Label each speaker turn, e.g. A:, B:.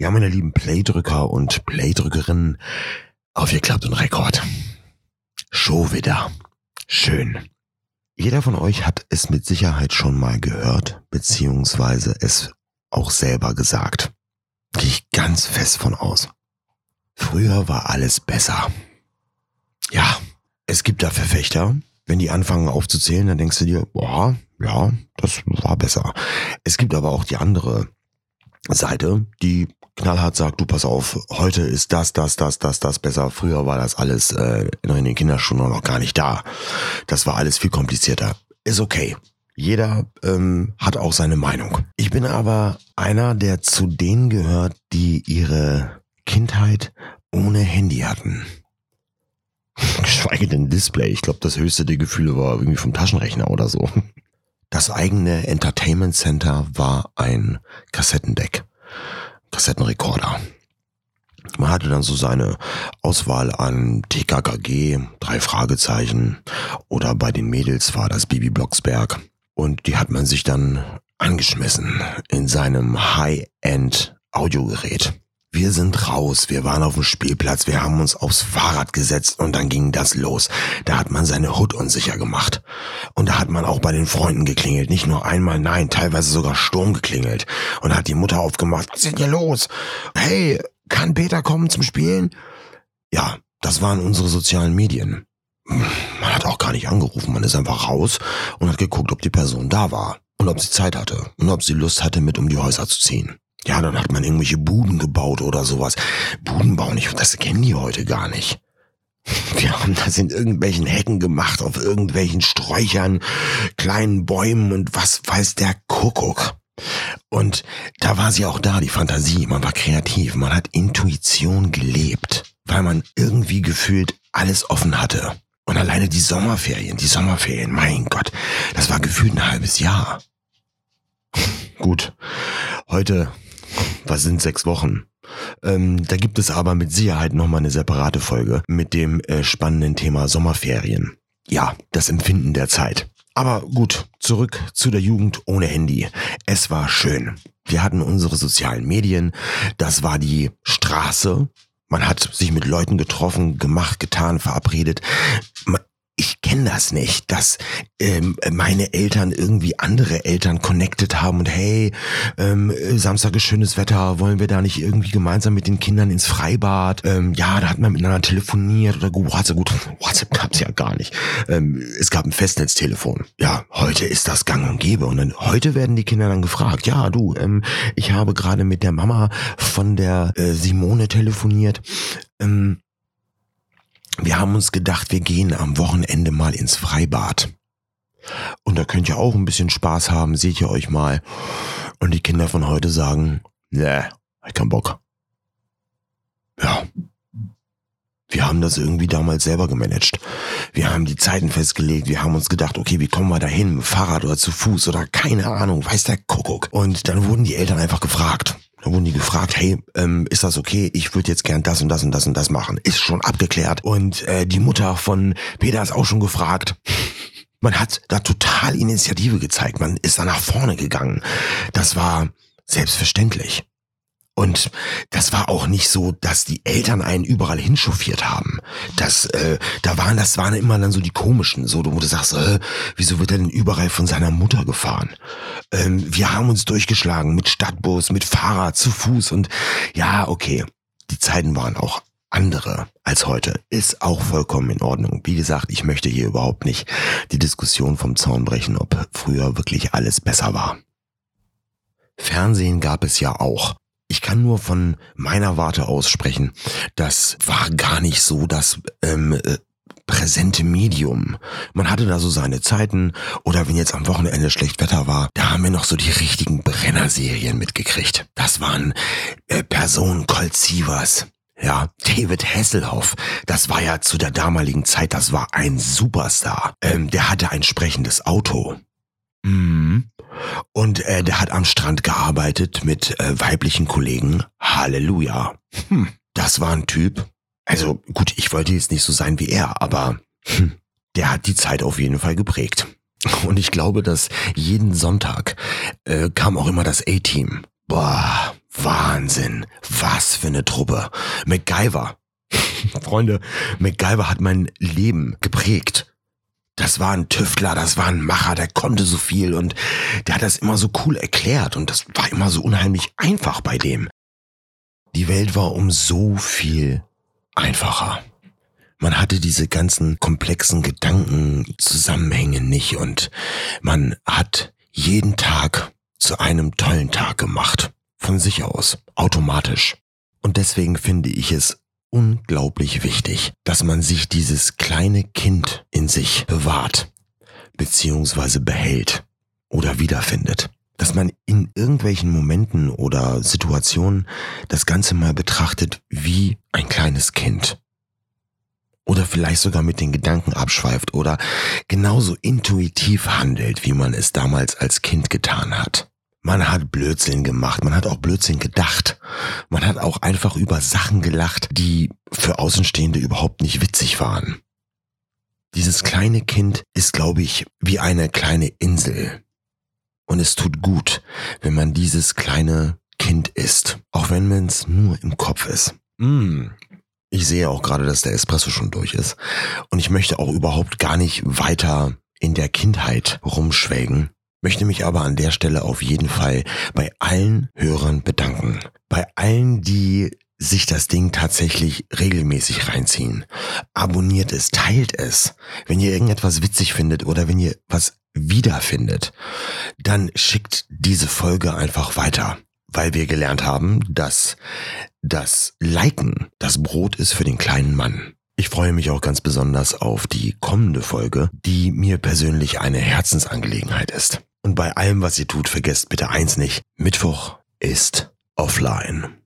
A: Ja, meine lieben Playdrücker und Playdrückerinnen, aufgeklappt und Rekord. Show wieder. Schön. Jeder von euch hat es mit Sicherheit schon mal gehört, beziehungsweise es auch selber gesagt. Gehe ich ganz fest von aus. Früher war alles besser. Ja, es gibt da Verfechter. Wenn die anfangen aufzuzählen, dann denkst du dir, boah, ja, das war besser. Es gibt aber auch die andere Seite, die knallhart sagt, du pass auf, heute ist das, das, das, das, das besser. Früher war das alles äh, in den Kinderschuhen noch gar nicht da. Das war alles viel komplizierter. Ist okay. Jeder ähm, hat auch seine Meinung. Ich bin aber einer, der zu denen gehört, die ihre Kindheit ohne Handy hatten. Geschweige denn Display. Ich glaube, das höchste der Gefühle war irgendwie vom Taschenrechner oder so. Das eigene Entertainment Center war ein Kassettendeck. Kassettenrekorder. Man hatte dann so seine Auswahl an TKKG, drei Fragezeichen oder bei den Mädels war das Bibi Blocksberg. Und die hat man sich dann angeschmissen in seinem High-End Audiogerät. Wir sind raus, wir waren auf dem Spielplatz, wir haben uns aufs Fahrrad gesetzt und dann ging das los. Da hat man seine Hut unsicher gemacht. Und da hat man auch bei den Freunden geklingelt. Nicht nur einmal, nein, teilweise sogar Sturm geklingelt. Und hat die Mutter aufgemacht. Was ist denn hier los? Hey, kann Peter kommen zum Spielen? Ja, das waren unsere sozialen Medien. Man hat auch gar nicht angerufen, man ist einfach raus und hat geguckt, ob die Person da war. Und ob sie Zeit hatte. Und ob sie Lust hatte, mit um die Häuser zu ziehen. Ja, dann hat man irgendwelche Buden gebaut oder sowas. Buden bauen nicht, das kennen die heute gar nicht. Wir haben das in irgendwelchen Hecken gemacht, auf irgendwelchen Sträuchern, kleinen Bäumen und was weiß der Kuckuck. Und da war sie auch da, die Fantasie. Man war kreativ, man hat Intuition gelebt, weil man irgendwie gefühlt alles offen hatte. Und alleine die Sommerferien, die Sommerferien, mein Gott, das war gefühlt ein halbes Jahr. Gut, heute was sind sechs Wochen? Ähm, da gibt es aber mit Sicherheit nochmal eine separate Folge mit dem äh, spannenden Thema Sommerferien. Ja, das Empfinden der Zeit. Aber gut, zurück zu der Jugend ohne Handy. Es war schön. Wir hatten unsere sozialen Medien. Das war die Straße. Man hat sich mit Leuten getroffen, gemacht, getan, verabredet ich kenne das nicht, dass ähm, meine Eltern irgendwie andere Eltern connected haben und hey, ähm, Samstag ist schönes Wetter, wollen wir da nicht irgendwie gemeinsam mit den Kindern ins Freibad? Ähm, ja, da hat man miteinander telefoniert oder WhatsApp, gut, WhatsApp gab's ja gar nicht. Ähm, es gab ein Festnetztelefon. Ja, heute ist das gang und gäbe und dann heute werden die Kinder dann gefragt, ja du, ähm, ich habe gerade mit der Mama von der äh, Simone telefoniert. Ähm, wir haben uns gedacht, wir gehen am Wochenende mal ins Freibad. Und da könnt ihr auch ein bisschen Spaß haben, seht ihr euch mal. Und die Kinder von heute sagen, ne, ich keinen Bock. Ja. Wir haben das irgendwie damals selber gemanagt. Wir haben die Zeiten festgelegt. Wir haben uns gedacht, okay, wie kommen wir da hin? Mit Fahrrad oder zu Fuß oder keine Ahnung, weiß der Kuckuck. Und dann wurden die Eltern einfach gefragt. Da wurden die gefragt, hey, ähm, ist das okay? Ich würde jetzt gern das und das und das und das machen. Ist schon abgeklärt. Und äh, die Mutter von Peter ist auch schon gefragt. Man hat da total Initiative gezeigt. Man ist da nach vorne gegangen. Das war selbstverständlich. Und das war auch nicht so, dass die Eltern einen überall hinchauffiert haben. Das, äh, da waren, das waren immer dann so die komischen, so, wo du sagst, äh, wieso wird er denn überall von seiner Mutter gefahren? Ähm, wir haben uns durchgeschlagen mit Stadtbus, mit Fahrrad, zu Fuß und ja, okay. Die Zeiten waren auch andere als heute. Ist auch vollkommen in Ordnung. Wie gesagt, ich möchte hier überhaupt nicht die Diskussion vom Zaun brechen, ob früher wirklich alles besser war. Fernsehen gab es ja auch. Ich kann nur von meiner Warte aus sprechen. Das war gar nicht so das ähm, äh, präsente Medium. Man hatte da so seine Zeiten oder wenn jetzt am Wochenende schlecht Wetter war, da haben wir noch so die richtigen Brennerserien mitgekriegt. Das waren äh, Personen Colt Sievers. Ja, David Hasselhoff, das war ja zu der damaligen Zeit, das war ein Superstar. Ähm, der hatte ein sprechendes Auto. Mhm. Und äh, der hat am Strand gearbeitet mit äh, weiblichen Kollegen. Halleluja. Hm, das war ein Typ. Also gut, ich wollte jetzt nicht so sein wie er, aber hm, der hat die Zeit auf jeden Fall geprägt. Und ich glaube, dass jeden Sonntag äh, kam auch immer das A-Team. Boah, Wahnsinn. Was für eine Truppe. MacGyver. Freunde, MacGyver hat mein Leben geprägt. Das war ein Tüftler, das war ein Macher, der konnte so viel und der hat das immer so cool erklärt und das war immer so unheimlich einfach bei dem. Die Welt war um so viel einfacher. Man hatte diese ganzen komplexen Gedanken, Zusammenhänge nicht und man hat jeden Tag zu einem tollen Tag gemacht. Von sich aus, automatisch. Und deswegen finde ich es unglaublich wichtig, dass man sich dieses kleine Kind in sich bewahrt, beziehungsweise behält oder wiederfindet. Dass man in irgendwelchen Momenten oder Situationen das Ganze mal betrachtet wie ein kleines Kind. Oder vielleicht sogar mit den Gedanken abschweift oder genauso intuitiv handelt, wie man es damals als Kind getan hat. Man hat Blödsinn gemacht, man hat auch Blödsinn gedacht. Man hat auch einfach über Sachen gelacht, die für Außenstehende überhaupt nicht witzig waren. Dieses kleine Kind ist, glaube ich, wie eine kleine Insel. Und es tut gut, wenn man dieses kleine Kind ist, auch wenn man es nur im Kopf ist. Mm. Ich sehe auch gerade, dass der Espresso schon durch ist. Und ich möchte auch überhaupt gar nicht weiter in der Kindheit rumschwelgen möchte mich aber an der Stelle auf jeden Fall bei allen Hörern bedanken. Bei allen, die sich das Ding tatsächlich regelmäßig reinziehen. Abonniert es, teilt es. Wenn ihr irgendetwas witzig findet oder wenn ihr was wiederfindet, dann schickt diese Folge einfach weiter, weil wir gelernt haben, dass das Liken das Brot ist für den kleinen Mann. Ich freue mich auch ganz besonders auf die kommende Folge, die mir persönlich eine Herzensangelegenheit ist. Und bei allem, was ihr tut, vergesst bitte eins nicht. Mittwoch ist offline.